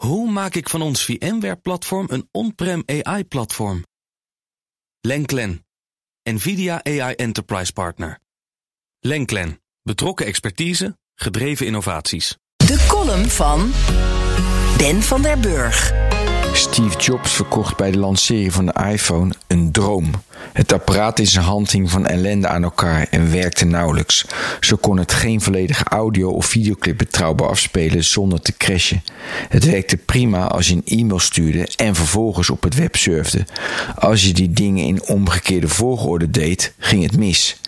Hoe maak ik van ons VMware-platform een on-prem AI-platform? Lenklen, NVIDIA AI Enterprise Partner. Lenklen, betrokken expertise, gedreven innovaties. De column van Ben van der Burg. Steve Jobs verkocht bij de lancering van de iPhone een droom. Het apparaat in zijn hand hing van ellende aan elkaar en werkte nauwelijks. Zo kon het geen volledige audio- of videoclip betrouwbaar afspelen zonder te crashen. Het werkte prima als je een e-mail stuurde en vervolgens op het web surfde. Als je die dingen in omgekeerde volgorde deed, ging het mis.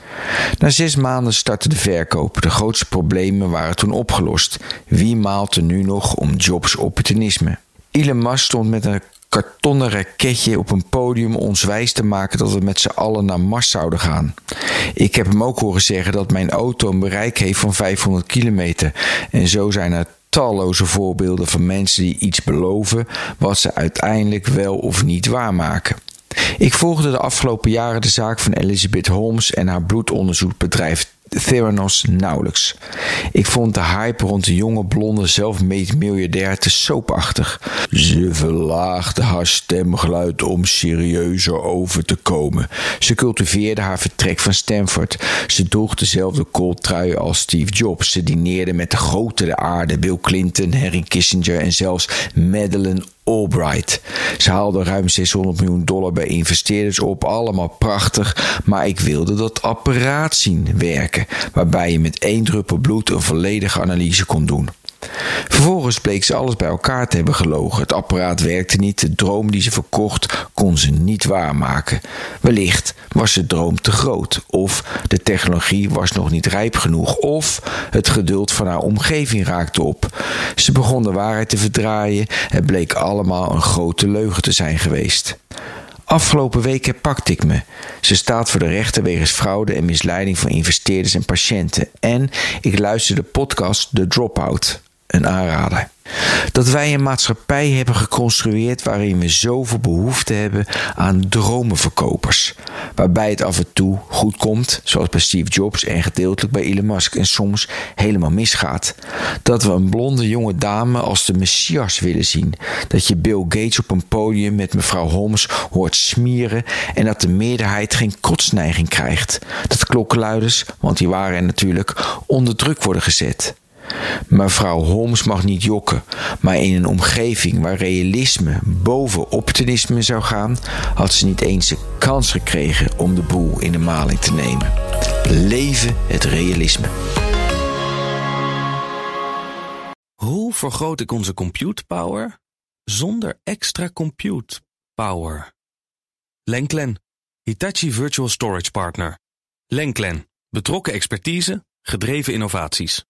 Na zes maanden startte de verkoop. De grootste problemen waren toen opgelost. Wie maalt er nu nog om Jobs opportunisme? Elon Musk stond met een kartonnen raketje op een podium ons wijs te maken dat we met z'n allen naar Mars zouden gaan. Ik heb hem ook horen zeggen dat mijn auto een bereik heeft van 500 kilometer. En zo zijn er talloze voorbeelden van mensen die iets beloven wat ze uiteindelijk wel of niet waarmaken. Ik volgde de afgelopen jaren de zaak van Elizabeth Holmes en haar bloedonderzoekbedrijf Theranos nauwelijks. Ik vond de hype rond de jonge blonde zelfmade miljardair te soapachtig. Ze verlaagde haar stemgeluid om serieuzer over te komen. Ze cultiveerde haar vertrek van Stanford. Ze droeg dezelfde kooltrui als Steve Jobs. Ze dineerde met de grote de aarde, Bill Clinton, Henry Kissinger en zelfs Madeleine Albright. Ze haalde ruim 600 miljoen dollar bij investeerders op. Allemaal prachtig. Maar ik wilde dat apparaat zien werken. Waarbij je met één druppel bloed een volledige analyse kon doen. Vervolgens bleek ze alles bij elkaar te hebben gelogen. Het apparaat werkte niet, de droom die ze verkocht kon ze niet waarmaken. Wellicht was de droom te groot, of de technologie was nog niet rijp genoeg, of het geduld van haar omgeving raakte op. Ze begon de waarheid te verdraaien, het bleek allemaal een grote leugen te zijn geweest. Afgelopen week herpakte ik me. Ze staat voor de rechter wegens fraude en misleiding van investeerders en patiënten. En ik luisterde de podcast The Dropout een aanrader. Dat wij een maatschappij hebben geconstrueerd waarin we zoveel behoefte hebben aan dromenverkopers. Waarbij het af en toe goed komt, zoals bij Steve Jobs en gedeeltelijk bij Elon Musk, en soms helemaal misgaat. Dat we een blonde jonge dame als de messias willen zien. Dat je Bill Gates op een podium met mevrouw Holmes hoort smieren en dat de meerderheid geen kotsneiging krijgt. Dat klokkenluiders, want die waren er natuurlijk, onder druk worden gezet. Mevrouw Holmes mag niet jokken, maar in een omgeving waar realisme boven optimisme zou gaan, had ze niet eens de kans gekregen om de boel in de maling te nemen. Leven het realisme. Hoe vergroot ik onze compute power zonder extra compute power? Lenklen, Hitachi Virtual Storage Partner. Lenklen, betrokken expertise, gedreven innovaties.